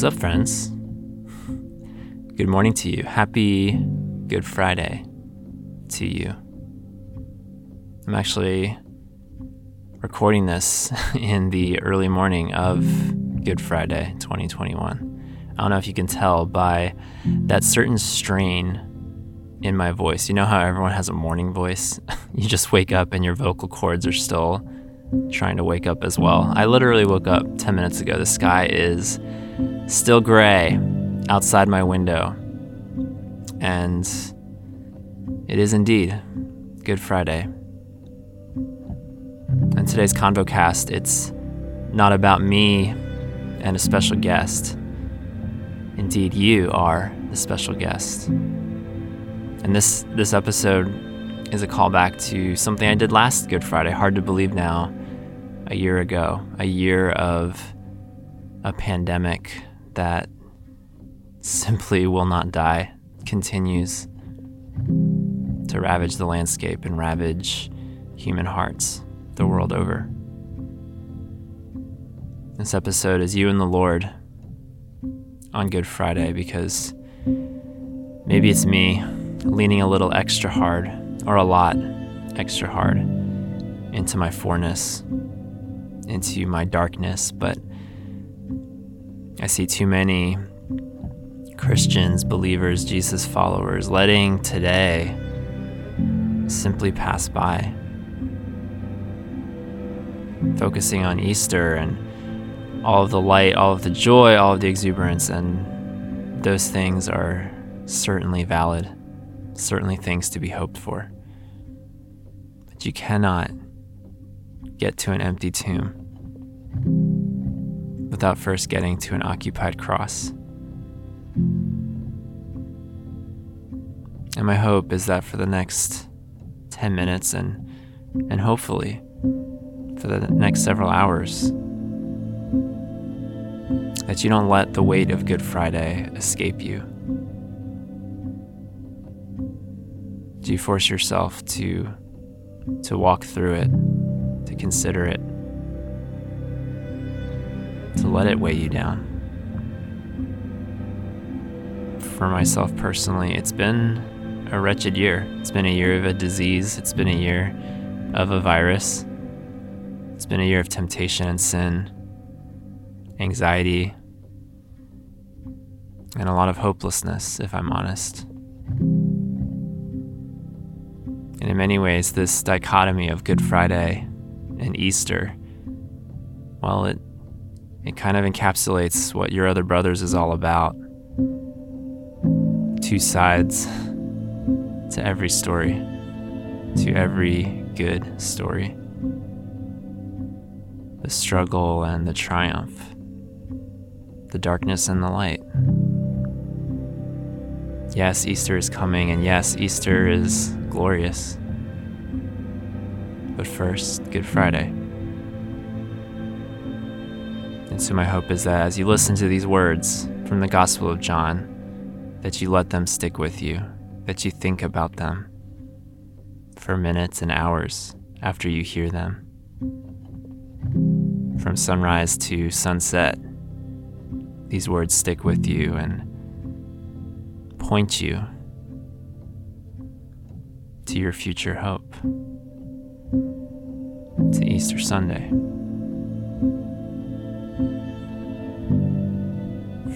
What's up, friends? Good morning to you. Happy Good Friday to you. I'm actually recording this in the early morning of Good Friday 2021. I don't know if you can tell by that certain strain in my voice. You know how everyone has a morning voice? you just wake up and your vocal cords are still trying to wake up as well. I literally woke up 10 minutes ago. The sky is still gray outside my window. And it is indeed Good Friday. And today's ConvoCast, it's not about me and a special guest. Indeed, you are the special guest. And this this episode is a callback to something I did last Good Friday. Hard to believe now, a year ago, a year of a pandemic that simply will not die, continues to ravage the landscape and ravage human hearts the world over. This episode is you and the Lord on Good Friday because maybe it's me leaning a little extra hard or a lot extra hard into my forness, into my darkness, but I see too many Christians, believers, Jesus followers letting today simply pass by. Focusing on Easter and all of the light, all of the joy, all of the exuberance, and those things are certainly valid, certainly things to be hoped for. But you cannot get to an empty tomb without first getting to an occupied cross. And my hope is that for the next 10 minutes and and hopefully for the next several hours that you don't let the weight of Good Friday escape you. Do you force yourself to to walk through it, to consider it, to let it weigh you down? For myself personally, it's been a wretched year. It's been a year of a disease, it's been a year of a virus, it's been a year of temptation and sin, anxiety, and a lot of hopelessness, if I'm honest. And in many ways, this dichotomy of Good Friday and Easter, well, it, it kind of encapsulates what Your Other Brothers is all about. Two sides to every story, to every good story. The struggle and the triumph, the darkness and the light. Yes, Easter is coming, and yes, Easter is glorious. But first, Good Friday. So, my hope is that as you listen to these words from the Gospel of John, that you let them stick with you that you think about them for minutes and hours after you hear them. From sunrise to sunset, these words stick with you and point you to your future hope, to Easter Sunday.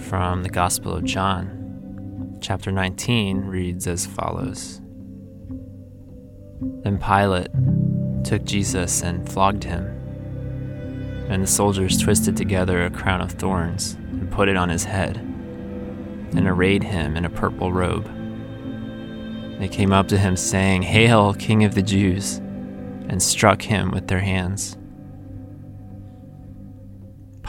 From the Gospel of John chapter 19 reads as follows Then Pilate took Jesus and flogged him. And the soldiers twisted together a crown of thorns and put it on his head, and arrayed him in a purple robe. They came up to him, saying, Hail, King of the Jews! and struck him with their hands.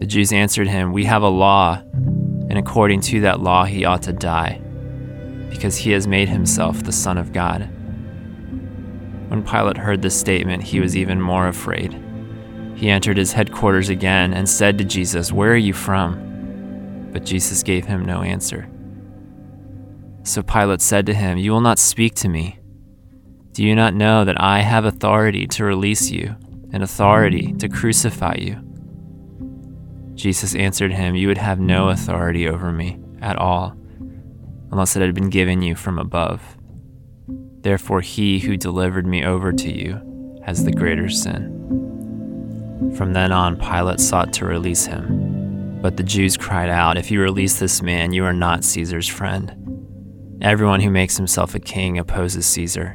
The Jews answered him, We have a law and according to that law he ought to die, because he has made himself the Son of God. When Pilate heard this statement, he was even more afraid. He entered his headquarters again and said to Jesus, Where are you from? But Jesus gave him no answer. So Pilate said to him, You will not speak to me. Do you not know that I have authority to release you and authority to crucify you? Jesus answered him, You would have no authority over me at all, unless it had been given you from above. Therefore, he who delivered me over to you has the greater sin. From then on, Pilate sought to release him. But the Jews cried out, If you release this man, you are not Caesar's friend. Everyone who makes himself a king opposes Caesar.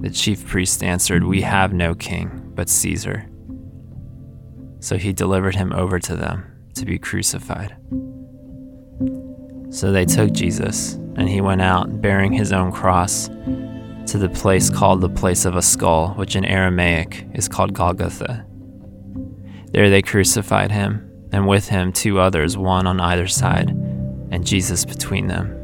The chief priest answered, We have no king but Caesar. So he delivered him over to them to be crucified. So they took Jesus, and he went out bearing his own cross to the place called the place of a skull, which in Aramaic is called Golgotha. There they crucified him, and with him two others, one on either side, and Jesus between them.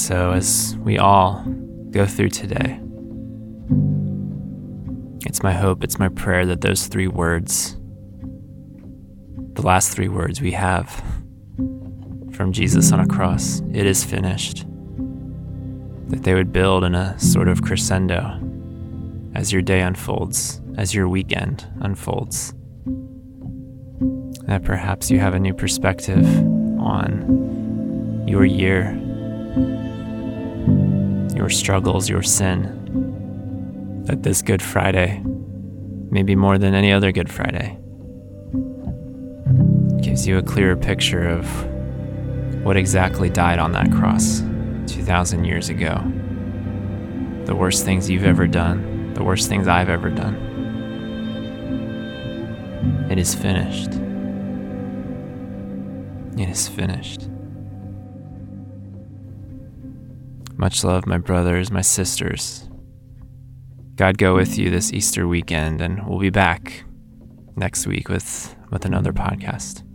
So, as we all go through today, it's my hope, it's my prayer that those three words, the last three words we have from Jesus on a cross, it is finished, that they would build in a sort of crescendo as your day unfolds, as your weekend unfolds. That perhaps you have a new perspective on your year your struggles, your sin. That this Good Friday, maybe more than any other Good Friday, gives you a clearer picture of what exactly died on that cross 2,000 years ago. The worst things you've ever done, the worst things I've ever done. It is finished. It is finished. Much love, my brothers, my sisters. God go with you this Easter weekend, and we'll be back next week with, with another podcast.